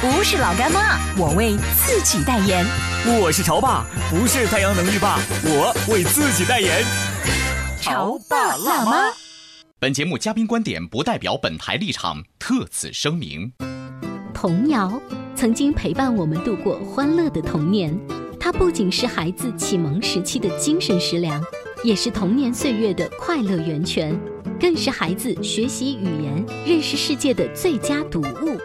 不是老干妈，我为自己代言。我是潮爸，不是太阳能浴霸，我为自己代言。潮爸辣妈。本节目嘉宾观点不代表本台立场，特此声明。童谣曾经陪伴我们度过欢乐的童年，它不仅是孩子启蒙时期的精神食粮，也是童年岁月的快乐源泉，更是孩子学习语言、认识世界的最佳读物。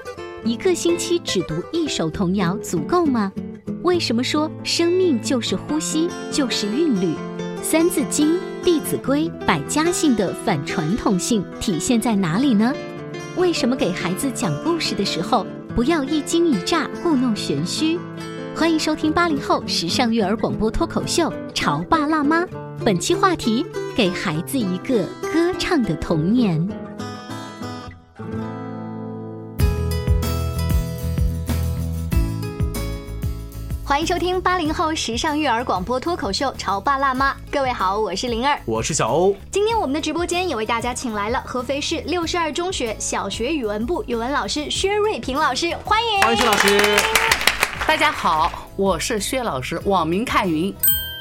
一个星期只读一首童谣足够吗？为什么说生命就是呼吸，就是韵律？《三字经》《弟子规》百家姓的反传统性体现在哪里呢？为什么给孩子讲故事的时候不要一惊一乍、故弄玄虚？欢迎收听八零后时尚育儿广播脱口秀《潮爸辣妈》，本期话题：给孩子一个歌唱的童年。欢迎收听八零后时尚育儿广播脱口秀《潮爸辣妈》，各位好，我是灵儿，我是小欧。今天我们的直播间也为大家请来了合肥市六十二中学小学语文部语文老师薛瑞平老师，欢迎，欢迎薛老师。大家好，我是薛老师，网名看云。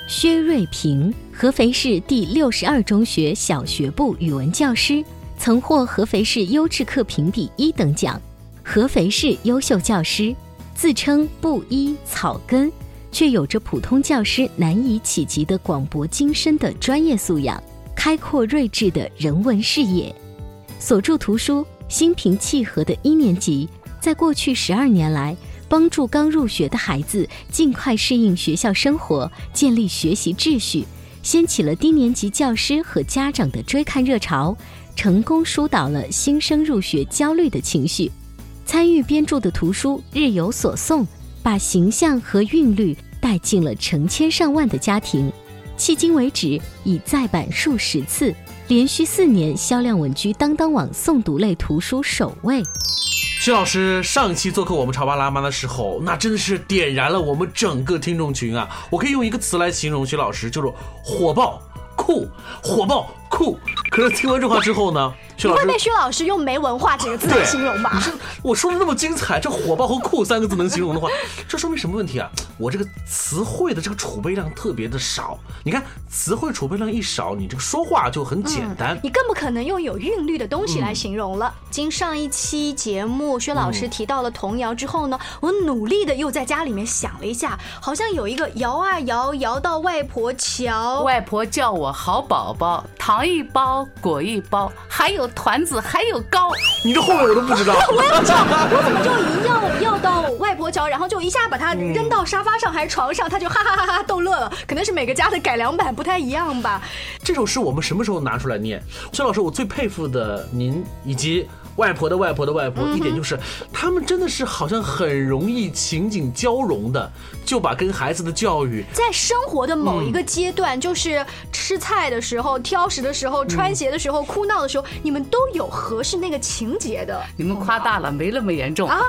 薛瑞平，合肥市第六十二中学小学部语文教师，曾获合肥市优质课评比一等奖，合肥市优秀教师。自称布衣草根，却有着普通教师难以企及的广博精深的专业素养，开阔睿智的人文视野。所著图书心平气和的一年级，在过去十二年来，帮助刚入学的孩子尽快适应学校生活，建立学习秩序，掀起了低年级教师和家长的追看热潮，成功疏导了新生入学焦虑的情绪。参与编著的图书日有所诵，把形象和韵律带进了成千上万的家庭。迄今为止，已再版数十次，连续四年销量稳居当当网诵读类图书首位。薛老师上期做客我们潮爸辣妈的时候，那真的是点燃了我们整个听众群啊！我可以用一个词来形容薛老师，就是火爆酷，火爆酷。可是听完这话之后呢？不会被薛老师用“没文化”这个字来形容吧？我说的那么精彩，这火爆和酷三个字能形容的话，这说明什么问题啊？我这个词汇的这个储备量特别的少。你看，词汇储备量一少，你这个说话就很简单。你更不可能用有韵律的东西来形容了。经上一期节目，薛老师提到了童谣之后呢，我努力的又在家里面想了一下，好像有一个摇啊摇，摇到外婆桥，外婆叫我好宝宝，糖一包，果一包，还有。团子还有糕，你这后面我都不知道。我要知道，我怎么就一要要到外婆桥，然后就一下把它扔到沙发上还是床上，他就哈哈哈哈逗乐了。可能是每个家的改良版不太一样吧。这首诗我们什么时候拿出来念？肖老师，我最佩服的您以及。外婆的外婆的外婆，一点就是，他们真的是好像很容易情景交融的，就把跟孩子的教育，在生活的某一个阶段，就是吃菜的时候、挑食的时候、穿鞋的时候、哭闹的时候，你们都有合适那个情节的。你们夸大了，没那么严重 啊，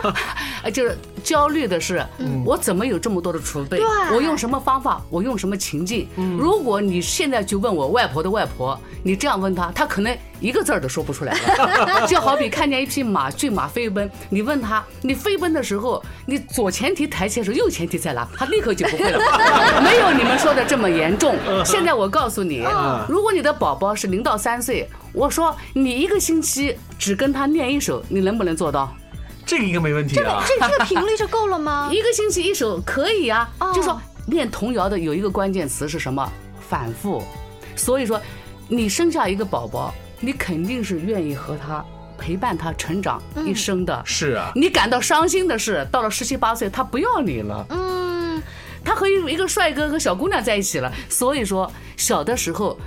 就是焦虑的是，我怎么有这么多的储备？我用什么方法？我用什么情境？如果你现在就问我外婆的外婆，你这样问她，她可能。一个字儿都说不出来了，就好比看见一匹马骏马飞奔，你问他，你飞奔的时候，你左前蹄抬起来时候，右前蹄在哪？他立刻就不会了。没有你们说的这么严重。现在我告诉你，如果你的宝宝是零到三岁，我说你一个星期只跟他念一首，你能不能做到？这个应该没问题啊。这这个频率就够了吗？一个星期一首可以啊。就说练童谣的有一个关键词是什么？反复。所以说。你生下一个宝宝，你肯定是愿意和他陪伴他成长一生的。是啊，你感到伤心的是，到了十七八岁，他不要你了。嗯，他和一个帅哥和小姑娘在一起了。所以说，小的时候，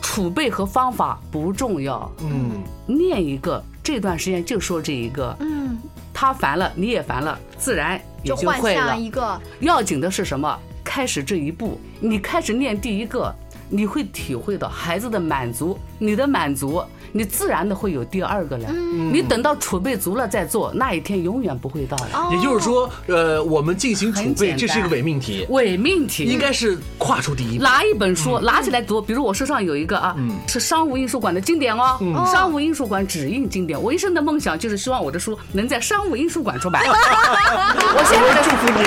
储备和方法不重要。嗯，念一个，这段时间就说这一个。嗯，他烦了，你也烦了，自然也就换下会了。一个。要紧的是什么？开始这一步，你开始念第一个，你会体会到孩子的满足，你的满足，你自然的会有第二个来。你等到储备足了再做，那一天永远不会到的。哦也就是说，呃，我们进行储备，这是一个伪命题，伪命题应该是跨出第一步。拿一本书拿起来读，比如我手上有一个啊，是商务印书馆的经典哦，商务印书馆只印经典。我一生的梦想就是希望我的书能在商务印书馆出版。我现在的祝福你，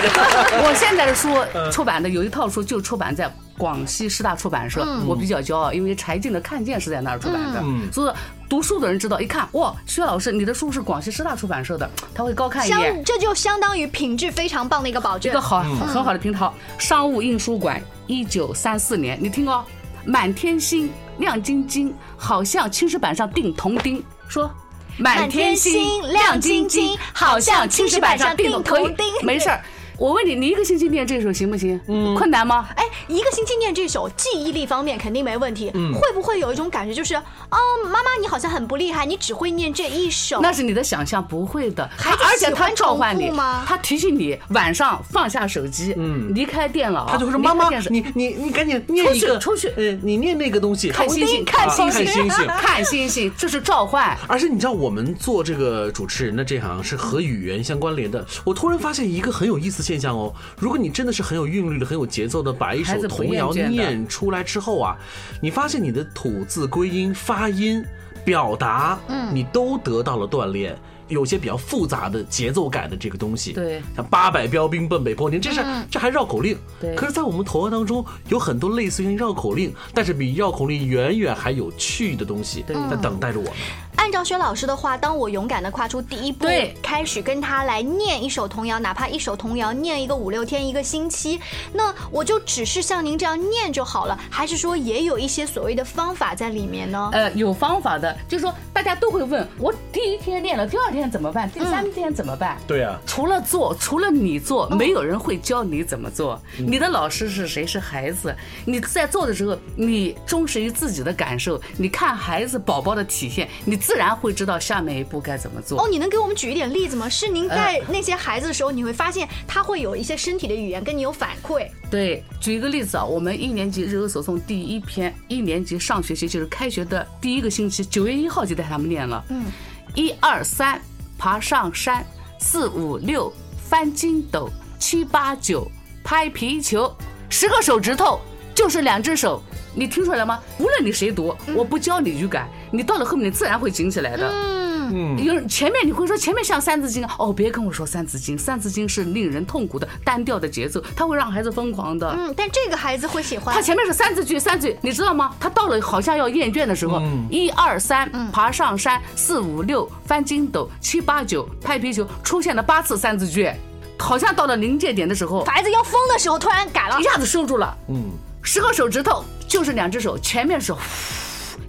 我现在的书出版的有一套书就出版在。广西师大出版社，我比较骄傲，因为柴静的《看见》是在那儿出版的，所以读书的人知道，一看哇，薛老师你的书是广西师大出版社的，他会高看一眼。相这就相当于品质非常棒的一个保证一个。好很好的平台。商务印书馆，一九三四年，你听哦，满天星，亮晶晶，好像青石板上钉铜钉。说，满天星亮晶晶好像青石板上钉铜钉没事儿。我问你，你一个星期念这首行不行？嗯，困难吗？哎，一个星期念这首，记忆力方面肯定没问题。嗯会不会有一种感觉，就是，哦，妈妈你好像很不厉害，你只会念这一首？那是你的想象，不会的。孩子而且他召唤你吗，他提醒你晚上放下手机，嗯离开电脑，他就会说：“妈妈你你你赶紧念一个，出去出去呃，你念那个东西，看星星，看星星看星星 看星星，这是召唤。而且你知道，我们做这个主持人的这行是和语言相关联的。我突然发现一个很有意思的现象哦，如果你真的是很有韵律的、很有节奏的，把一首童谣念出来之后啊，你发现你的吐字归音、发音、表达，嗯，你都得到了锻炼。有些比较复杂的节奏感的这个东西，对。像八百标兵奔北坡，您这是、这还绕口令，对。可是，在我们童谣当中，有很多类似于绕口令，但是比绕口令远远还有趣的东西，在等待着我们。按照薛老师的话，当我勇敢的跨出第一步对，开始跟他来念一首童谣，哪怕一首童谣念一个五六天、一个星期，那我就只是像您这样念就好了，还是说也有一些所谓的方法在里面呢？呃，有方法的，就是说大家都会问我，第一天练了，第二天怎么办？第三天怎么办？对啊，除了做，除了你做，没有人会教你怎么做。你的老师是谁？是孩子。你在做的时候，你忠实于自己的感受，你看孩子宝宝的体现，你自然会知道下面一步该怎么做。哦，你能给我们举一点例子吗？是您带那些孩子的时候，你会发现他会有一些身体的语言跟你有反馈。对，举一个例子啊，我们一年级日有所诵第一篇，一年级上学期就是开学的第一个星期，九月一号就带他们念了。嗯，一二三，爬上山；四五六，翻筋斗；七八九，拍皮球。十个手指头就是两只手，你听出来了吗？无论你谁读，我不教你语感，你到了后面你自然会紧起来的。嗯，有前面你会说前面像三字经啊，哦，别跟我说三字经，三字经是令人痛苦的单调的节奏，它会让孩子疯狂的。嗯，但这个孩子会喜欢。他前面是三字句，三字句，你知道吗？他到了好像要厌倦的时候，一二三，爬上山；四五六，翻筋斗；七八九，拍皮球，出现了八次三字句，好像到了临界点的时候，孩子要疯的时候，突然改了一。下子收住了。嗯，十个手指头就是两只手，前面是呼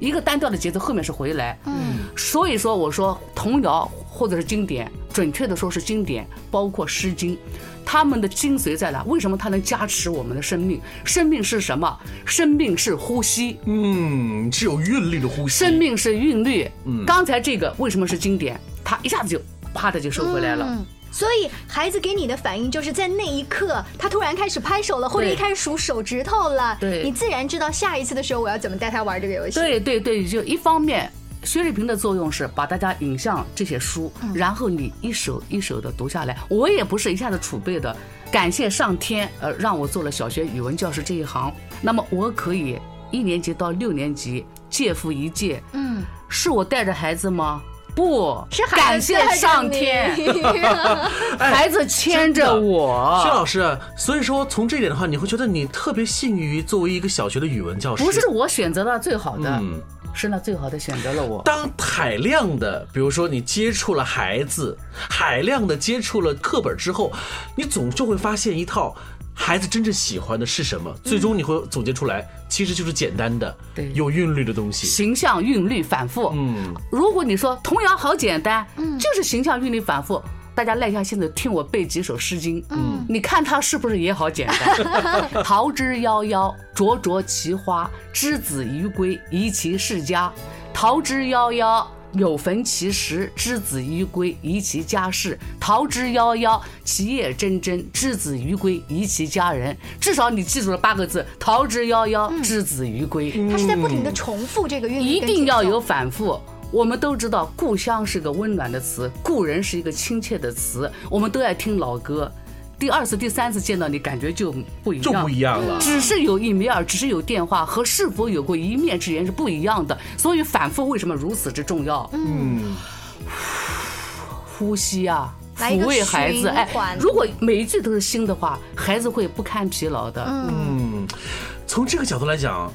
一个单调的节奏，后面是回来。嗯，所以说我说童谣或者是经典，准确的说是经典，包括《诗经》，他们的精髓在哪？为什么它能加持我们的生命？生命是什么？生命是呼吸，嗯，是有韵律的呼吸。生命是韵律。嗯，刚才这个为什么是经典？它一下子就啪的就收回来了。嗯，所以孩子给你的反应就是在那一刻，他突然开始拍手了，或者一开始数手指头了，对你自然知道下一次的时候我要怎么带他玩这个游戏。，对对对，就一方面。薛丽萍的作用是把大家引向这些书，然后你一首一首的读下来。我也不是一下子储备的，感谢上天，呃，让我做了小学语文教师这一行。那么我可以一年级到六年级借复一届，嗯，是我带着孩子吗？不，是感谢上天，孩子牵着我。薛老师，啊所以说从这一点的话，你会觉得你特别幸运于作为一个小学的语文教师。不是我选择了最好的，嗯是那最好的选择了我。当海量的，比如说你接触了孩子，海量的接触了课本之后，你总就会发现一套孩子真正喜欢的是什么，最终你会总结出来，其实就是简单的、对有韵律的东西。形象韵律反复。嗯，如果你说童谣好简单，就是形象韵律反复。大家耐下性子听我背几首《诗经》，嗯，你看它是不是也好简单？桃之夭夭，灼灼其花；之子于归，宜其室家。桃之夭夭，有逢其时；之子于归，宜其家室。桃之夭夭，其叶蓁蓁；之子于归，宜其家人。至少你记住了八个字：桃之夭夭，之子于归。他是在不停的重复这个韵律，一定要有。反复。我们都知道，故乡是个温暖的词，故人是一个亲切的词，我们都爱听老歌。第二次、第三次见到你，感觉就不一样，就不一样了。只是有一米二，只是有电话，和是否有过一面之缘是不一样的。所以反复为什么如此之重要？嗯，呼吸啊，抚慰孩子。哎，如果每一句都是新的话，孩子会不堪疲劳的。嗯，从这个角度来讲，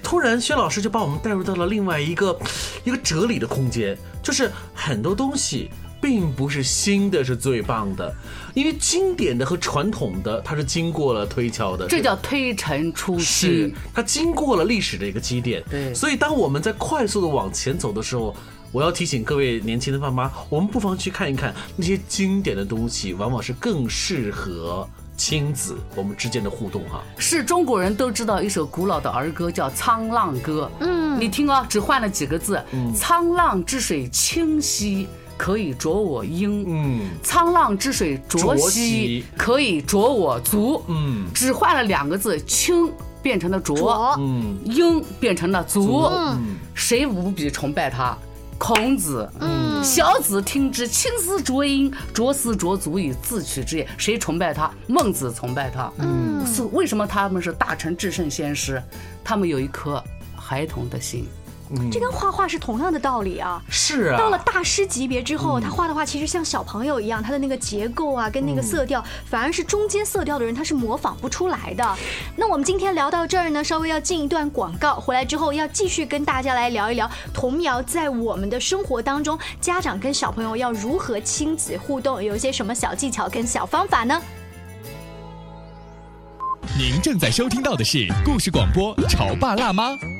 突然薛老师就把我们带入到了另外一个一个哲理的空间，就是很多东西并不是新的是最棒的，因为经典的和传统的它是经过了推敲的，这叫推陈出是新。它经过了历史的一个积淀，对所以当我们在快速的往前走的时候。我要提醒各位年轻的爸妈，我们不妨去看一看那些经典的东西，往往是更适合亲子我们之间的互动哈。是中国人都知道一首古老的儿歌，叫《沧浪歌》。嗯，你听啊，只换了几个字：沧浪之水清兮，可以濯我缨；嗯沧浪之水浊浊兮兮，可以濯我足。嗯只换了两个字，清变成了浊，浊嗯缨变成了足。嗯谁无比崇拜他？孔子，嗯，小子听之，青丝浊音，浊丝浊足以自取之也。谁崇拜他？孟子崇拜他。嗯，是为什么他们是大成至圣先师？他们有一颗孩童的心。这跟画画是同样的道理啊。是啊，到了大师级别之后，他画的画其实像小朋友一样，他的那个结构啊，跟那个色调，反而是中间色调的人他是模仿不出来的。那我们今天聊到这儿呢，稍微要进一段广告，回来之后要继续跟大家来聊一聊童谣在我们的生活当中，家长跟小朋友要如何亲子互动，有一些什么小技巧跟小方法呢？您正在收听到的是故事广播《潮爸辣妈》。《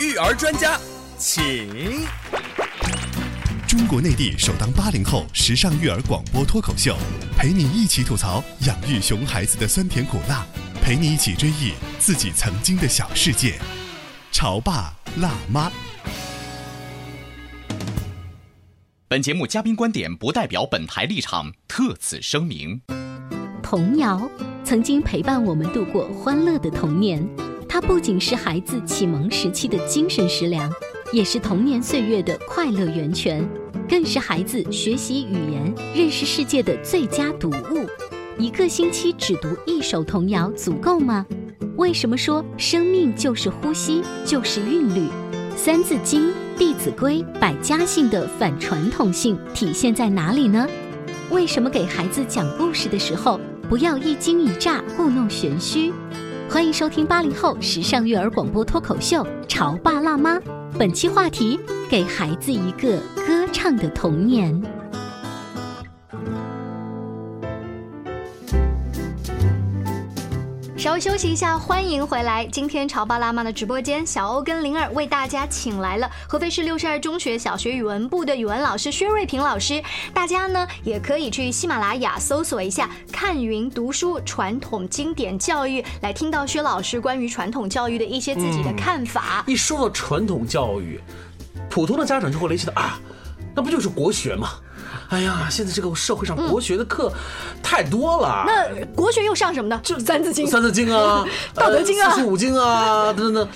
育儿专家，请。中国内地首档八零后时尚育儿广播脱口秀，陪你一起吐槽养育熊孩子的酸甜苦辣，陪你一起追忆自己曾经的小世界。潮爸辣妈。本节目嘉宾观点不代表本台立场，特此声明。童谣曾经陪伴我们度过欢乐的童年，它不仅是孩子启蒙时期的精神食粮，也是童年岁月的快乐源泉，更是孩子学习语言、认识世界的最佳读物。一个星期只读一首童谣足够吗？为什么说生命就是呼吸，就是韵律？《三字经》《弟子规》百家姓的反传统性体现在哪里呢？为什么给孩子讲故事的时候不要一惊一乍故弄玄虚？欢迎收听八零后时尚育儿广播脱口秀《潮爸辣妈》，本期话题：给孩子一个歌唱的童年。稍微休息一下，欢迎回来。今天潮爸辣妈的直播间，小欧跟灵儿为大家请来了合肥市六十二中学小学语文部的语文老师薛瑞平老师。大家呢也可以去喜马拉雅搜索一下“看云读书传统经典教育”，来听到薛老师关于传统教育的一些自己的看法。一说到传统教育，普通的家长就会联系到啊，那不就是国学吗？哎呀，现在这个社会上国学的课太多了。那国学又上什么呢？就《三字经》、三字经啊 道德经啊四书五经啊，等等等。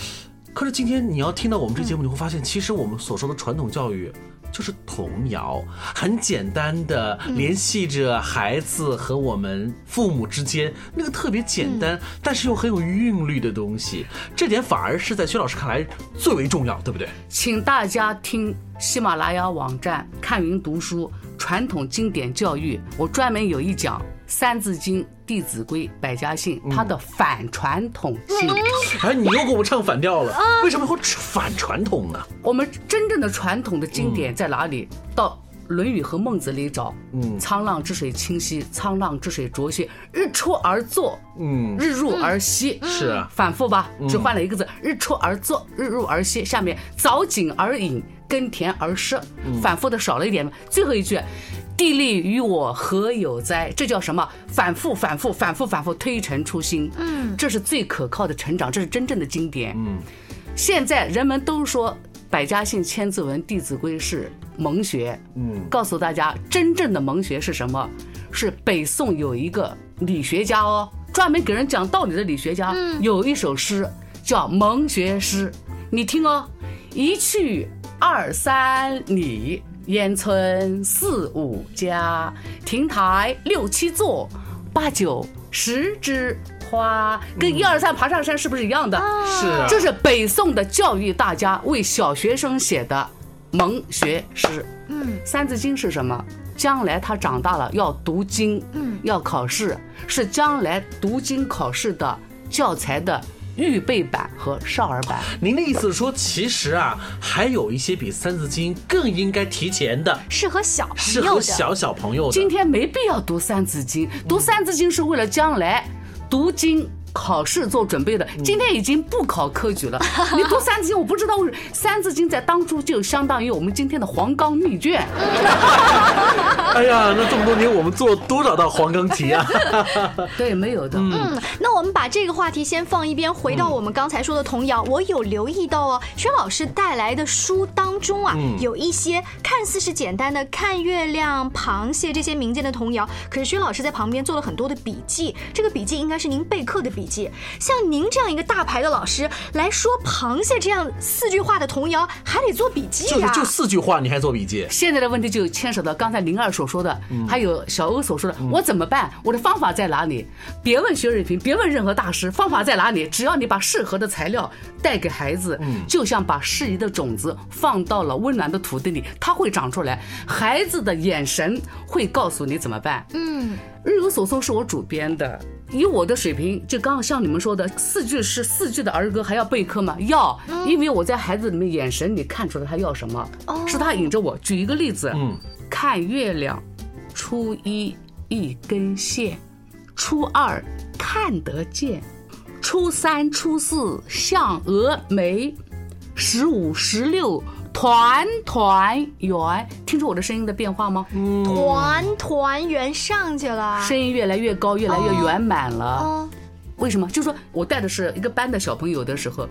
可是今天你要听到我们这节目，你会发现，其实我们所说的传统教育。就是童谣，很简单的联系着孩子和我们父母之间那个特别简单，但是又很有韵律的东西。这点反而是在薛老师看来最为重要，对不对？请大家听喜马拉雅网站看云读书传统经典教育，我专门有一讲《三字经》《弟子规》《百家姓》它的反传统性。哎，你又给我唱反调了，为什么会反传统呢？我们真正的传统的经典在哪里？到《论语》和《孟子》里找。嗯，沧浪之水清兮，沧浪之水浊兮，日出而作，嗯，日入而息。是啊，反复吧，只换了一个字，日出而作，日入而息。下面凿井而饮，耕田而食，反复的少了一点。最后一句，地利与我何有哉？这叫什么？反复，反复，反复，反复，推陈出新。嗯，这是最可靠的成长，这是真正的经典。嗯，现在人们都说。百家姓、千字文、弟子规是蒙学。嗯，告诉大家，真正的蒙学是什么？是北宋有一个理学家哦，专门给人讲道理的理学家，有一首诗叫《蒙学诗》，你听哦：一去二三里，烟村四五家，亭台六七座，八九十枝。花跟一二三爬上山是不是一样的？是，这是北宋的教育大家为小学生写的蒙学诗。嗯，《三字经》是什么？将来他长大了要读经，嗯，要考试，是将来读经考试的教材的预备版和少儿版。您的意思是说，其实啊，还有一些比《三字经》更应该提前的，适合小朋友适合小小朋友的。今天没必要读《三字经》，读《三字经》是为了将来。读经考试做准备的，今天已经不考科举了。你读《三字经》，我不知道为什么，《三字经》在当初就相当于我们今天的黄冈密卷。哎呀，那这么多年我们做多少道黄冈题啊？对，没有的。嗯，那我们把这个话题先放一边，回到我们刚才说的童谣。我有留意到哦，薛老师带来的书当中啊，有一些看似是简单的“看月亮”“螃蟹”这些民间的童谣，可是薛老师在旁边做了很多的笔记。这个笔记应该是您备课的笔记。像您这样一个大牌的老师来说“螃蟹”这样四句话的童谣，还得做笔记呀？就就四句话，你还做笔记？现在的问题就牵扯到刚才灵儿。所说的，还有小欧所说的，我怎么办？我的方法在哪里？别问薛瑞平，别问任何大师，方法在哪里？只要你把适合的材料带给孩子，就像把适宜的种子放到了温暖的土地里，它会长出来。孩子的眼神会告诉你怎么办。嗯，日有所诵是我主编的，以我的水平，就刚刚像你们说的，四句诗、四句的儿歌还要备课吗？要，因为我在孩子里面眼神里看出来他要什么，是他引着我。举一个例子，嗯。看月亮，初一一根线，初二看得见，初三初四像峨眉，十五十六团团圆。听出我的声音的变化吗？团团圆上去了，声音越来越高，越来越圆满了。为什么？就是说我带的是一个班的小朋友的时候，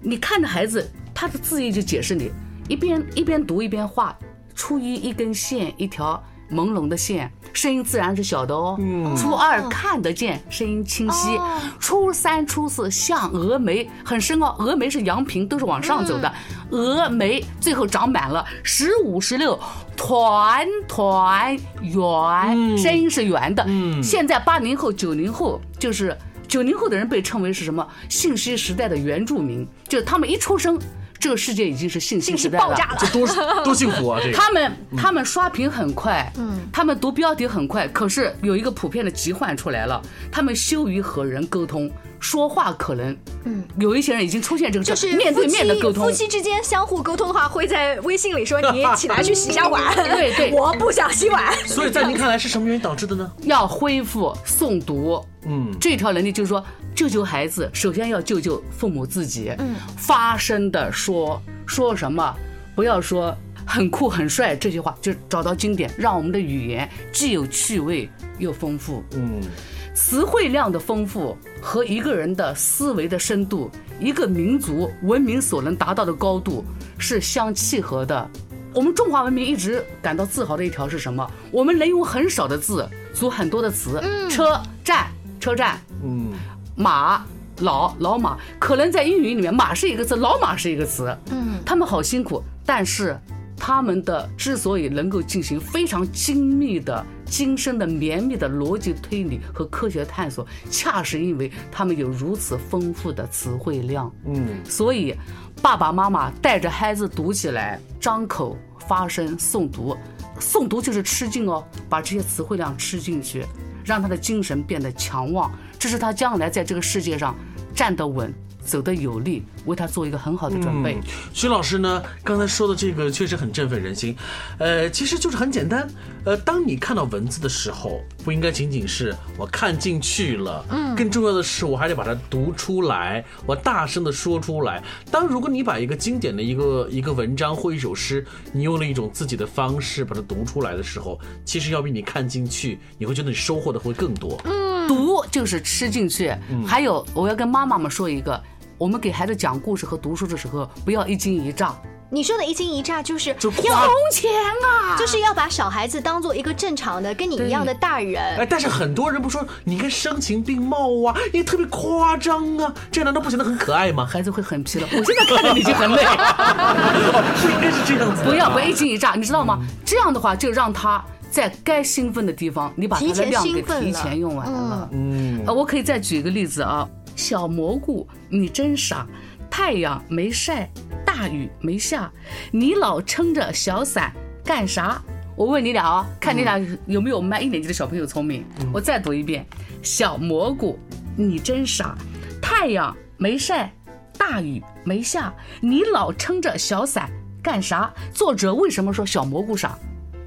你看着孩子，他的字意就解释你，一边一边读一边画。初一一根线，一条朦胧的线，声音自然是小的哦。初二看得见，声音清晰。初三、初四像峨眉，很深哦。峨眉是阳平，都是往上走的。峨眉最后长满了。十五、十六团团圆，声音是圆的。现在八零后、九零后，就是九零后的人被称为是什么？信息时代的原住民，就是他们一出生。这个世界已经是信息时代了，这多 多幸福啊！这个。他们他们刷屏很快，嗯，他们读标题很快，可是有一个普遍的疾患出来了，他们羞于和人沟通，说话可能，嗯，有一些人已经出现这个，就是面对面的沟通，夫妻之间相互沟通的话，会在微信里说 你起来去洗下碗，对对，我不想洗碗。所以在您看来是什么原因导致的呢？要恢复诵读，嗯，这条能力就是说。救救孩子，首先要救救父母自己。嗯，发声的说说什么，不要说很酷很帅这些话，就找到经典，让我们的语言既有趣味又丰富。嗯，词汇量的丰富和一个人的思维的深度，一个民族文明所能达到的高度是相契合的。我们中华文明一直感到自豪的一条是什么？我们能用很少的字组很多的词。车站，车站。嗯。马老老马，可能在英语里面马是一个词，老马是一个词。嗯，他们好辛苦，但是他们的之所以能够进行非常精密的、精深的、绵密的逻辑推理和科学探索，恰是因为他们有如此丰富的词汇量。嗯，所以爸爸妈妈带着孩子读起来，张口发声诵读，诵读就是吃进哦，把这些词汇量吃进去，让他的精神变得强旺，这是他将来在这个世界上站得稳、走得有力，为他做一个很好的准备。嗯徐老师呢，刚才说的这个确实很振奋人心。呃，其实就是很简单。呃，当你看到文字的时候，不应该仅仅是我看进去了，嗯，更重要的是我还得把它读出来，我大声的说出来。当如果你把一个经典的一个一个文章或一首诗，你用了一种自己的方式把它读出来的时候，其实要比你看进去，你会觉得你收获的会更多。嗯读就是吃进去。还有，我要跟妈妈们说一个，我们给孩子讲故事和读书的时候，不要一惊一乍。你说的一惊一乍就是要从前啊，就是要把小孩子当做一个正常的跟你一样的大人。哎，但是很多人不说，你应该声情并茂啊，你特别夸张啊，这难道不显得很可爱吗？孩子会很疲劳。我现在看着你就很累。不应该是这样子。不要不要一惊一乍，你知道吗？这样的话就让他在该兴奋的地方，你把他提前的量给兴奋提前用完了。嗯，呃，我可以再举一个例子啊，小蘑菇，你真傻，太阳没晒，大雨没下，你老撑着小伞干啥？我问你俩啊，看你俩有没有我们班一年级的小朋友聪明。我再读一遍，小蘑菇，你真傻，太阳没晒，大雨没下，你老撑着小伞干啥？作者为什么说小蘑菇傻？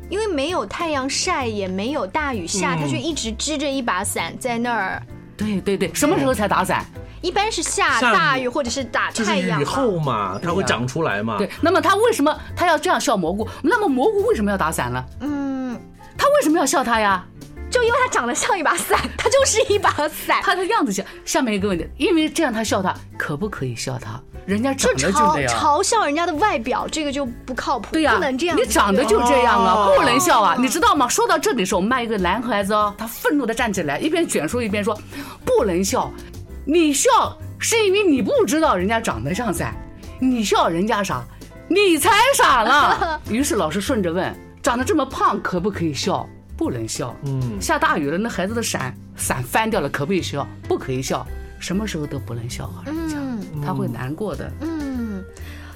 因为没有太阳晒，也没有大雨下，他却一直支着一把伞在那儿。对对对，什么时候才打伞？一般是下大雨或者是打太阳。雨后嘛，它会长出来嘛。对，那么它为什么它要这样笑蘑菇？那么蘑菇为什么要打伞呢？嗯，它为什么要笑它呀？就因为它长得像一把伞，它就是一把伞。它的样子像。下面一个问题，因为这样它笑它，可不可以笑他？人家长就得就嘲这样。嘲笑人家的外表，这个就不靠谱，对呀、不能这样。你长得就这样啊，哦不能笑啊，你知道吗？说到这里的时候，我们班一个男孩子哦，他愤怒的站起来，一边卷书一边说：“不能笑，你笑是因为你不知道人家长得像伞，你笑人家傻，你才傻了。”于是老师顺着问：“长得这么胖可不可以笑？”不能笑。嗯，下大雨了，那孩子的伞伞翻掉了，可不可以笑？不可以笑，什么时候都不能笑啊人家，他会难过的。嗯，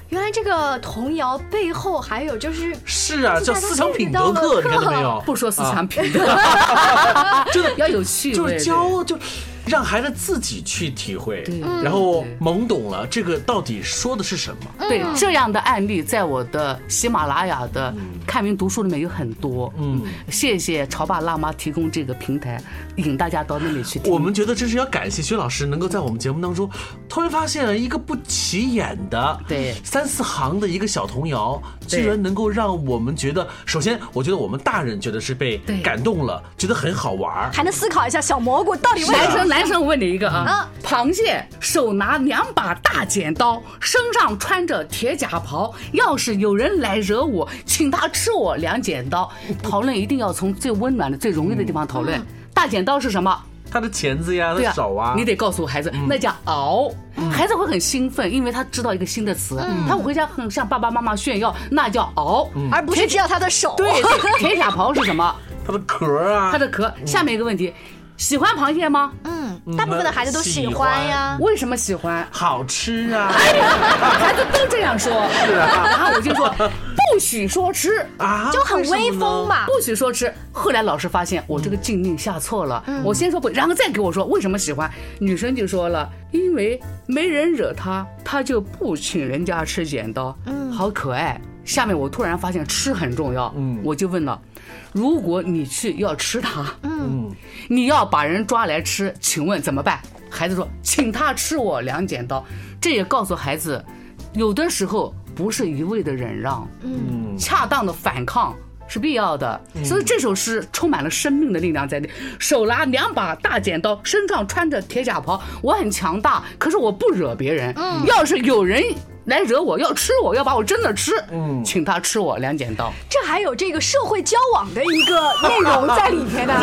原来这个童谣背后还有就是是啊，叫思想品德都课，你没有？不说思想品德，真的要有趣味，就是对教就让孩子自己去体会对，然后懵懂了这个到底说的是什么。对这样的案例，在我的喜马拉雅的看明读书里面有很多。嗯，谢谢潮爸辣妈提供这个平台，引大家到那里去听。我们觉得真是要感谢薛老师，能够在我们节目当中，突然发现了一个不起眼的，对三四行的一个小童谣，居然能够让我们觉得，首先我觉得我们大人觉得是被感动了，觉得很好玩儿。还能思考一下小蘑菇到底为什么生，男生，我问你一个啊啊，螃蟹手拿两把大剪刀，身上穿着铁甲袍。要是有人来惹我，请他吃我两剪刀。讨论一定要从最温暖的、最容易的地方讨论。大剪刀是什么？他的钳子呀，他对啊，的手啊，你得告诉孩子，那叫熬。孩子会很兴奋，因为他知道一个新的词，他回家很向爸爸妈妈炫耀，那叫熬。而不是知道他的手。对，铁甲袍是什么？他的壳啊，它的壳。下面一个问题，喜欢螃蟹吗？嗯，大部分的孩子都喜欢呀。为什么喜欢？好吃啊孩子都这样说，是啊然后我就说 不许说吃。啊，就很威。风嘛。不许说吃。后来老师发现我这个禁令下错了，我先说不，然后再给我说为什么喜欢。女生就说了，因为没人惹她，她就不请人家吃剪刀，嗯，好可爱。下面我突然发现吃很重要，嗯，我就问了，如果你去要吃它，嗯，你要把人抓来吃，请问怎么办？孩子说，请他吃我两剪刀。这也告诉孩子，有的时候不是一味的忍让，嗯，恰当的反抗是必要的。所以这首诗充满了生命的力量在里。手拿两把大剪刀，身上穿着铁甲袍，我很强大，可是我不惹别人。要是有人来惹我，要吃我，要把我真的吃，嗯请他吃我两剪刀。这还有这个社会交往的一个内容在里面的。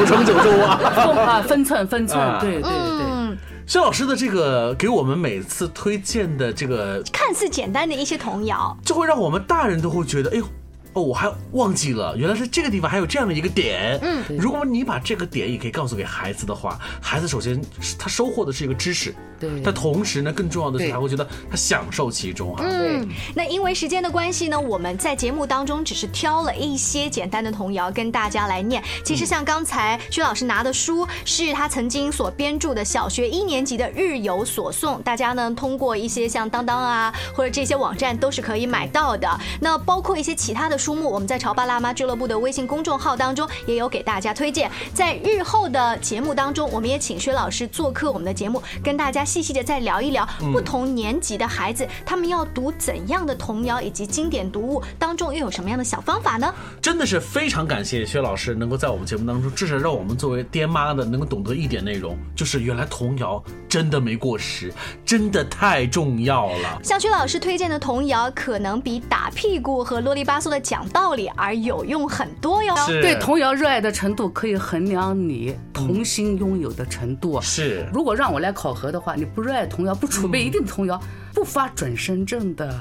五成九州啊。分啊，分寸分寸啊，对对对。嗯，薛老师的这个给我们每次推荐的这个，看似简单的一些童谣，就会让我们大人都会觉得，哎呦。哦，我还忘记了，原来是这个地方还有这样的一个点。嗯，如果你把这个点也可以告诉给孩子的话，孩子首先他收获的是一个知识，对，但同时呢，更重要的是还会觉得他享受其中啊。嗯，那因为时间的关系呢，我们在节目当中只是挑了一些简单的童谣跟大家来念。其实像刚才薛老师拿的书，是他曾经所编著的小学一年级的日有所诵，大家呢通过一些像当当啊或者这些网站都是可以买到的。那包括一些其他的。书目，我们在潮爸辣妈俱乐部的微信公众号当中也有给大家推荐。在日后的节目当中，我们也请薛老师做客我们的节目，跟大家细细的再聊一聊不同年级的孩子，他们要读怎样的童谣以及经典读物当中又有什么样的小方法呢？真的是非常感谢薛老师能够在我们节目当中，至少让我们作为爹妈的能够懂得一点内容，就是原来童谣真的没过时，真的太重要了。像薛老师推荐的童谣，可能比打屁股和啰里吧嗦的讲。讲道理而有用很多哟。对童谣热爱的程度可以衡量你童心拥有的程度。是，如果让我来考核的话，你不热爱童谣，不储备一定的童谣，不发准生证的。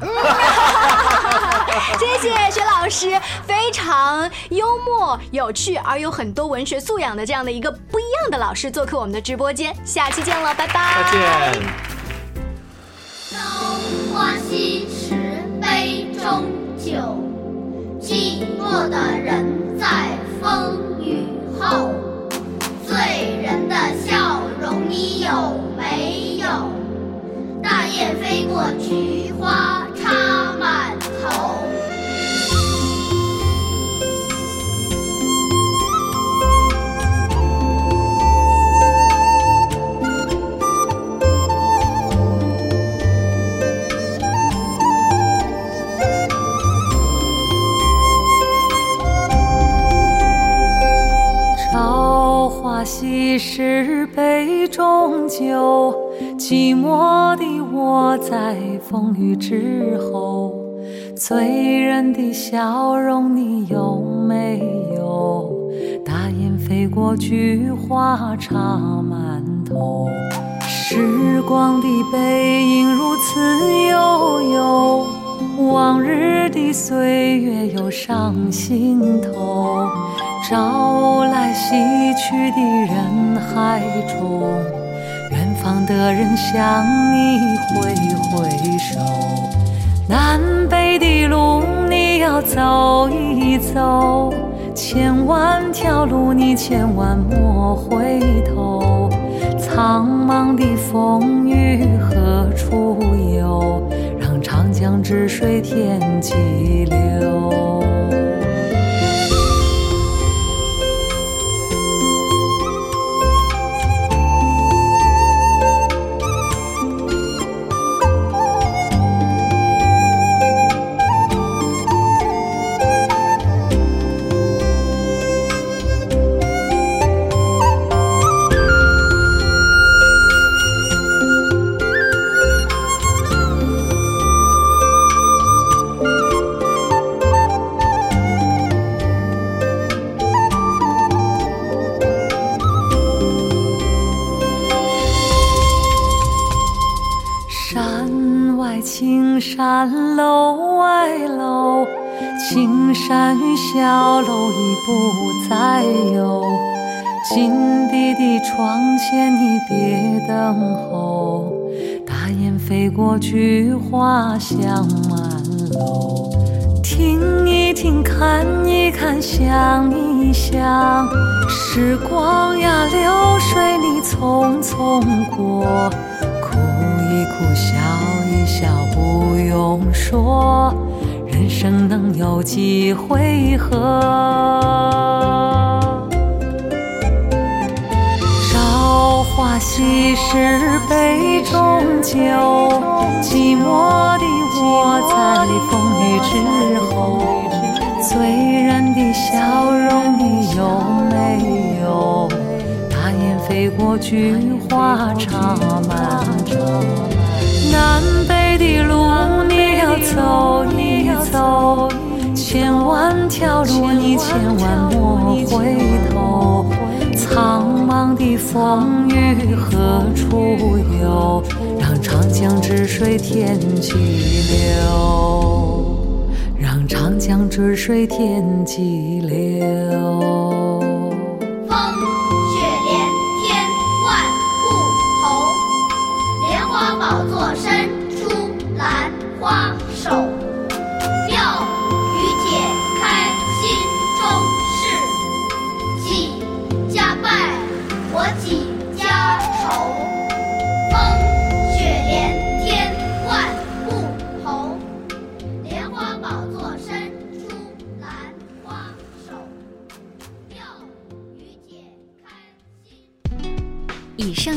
谢谢薛老师，非常幽默、有趣而有很多文学素养的这样的一个不一样的老师做客我们的直播间。下期见了，拜拜。再见。朝花夕拾杯中酒。寂寞的人在风雨后，醉的笑容你有没有？大雁飞过，菊花插满头。雨之后，醉人的笑容你有没有？大雁飞过，菊花插满头，时光的背影如此悠悠，往日的岁月又上心头。朝来夕去的人海中，方的人向你挥挥手。南北的路你要走一走，千万条路你千万莫回头。苍茫的风雨何处有？让长江之水天际流。窗前，你别等候。大雁飞过，菊花香满楼。听一听，看一看，想一想，时光呀，流水你匆匆过。哭一哭，笑一笑，不用说，人生能有几回合？朝花夕拾杯中酒，寂寞的我在风雨之后，醉人的笑容你有没有？大雁飞过，菊花插满。南北的路你要走一走，千万条路你千万莫回头。的风雨何处有让长江之水天际流让长江之水天际流。风雪连天万户侯莲花宝座伸出兰花手。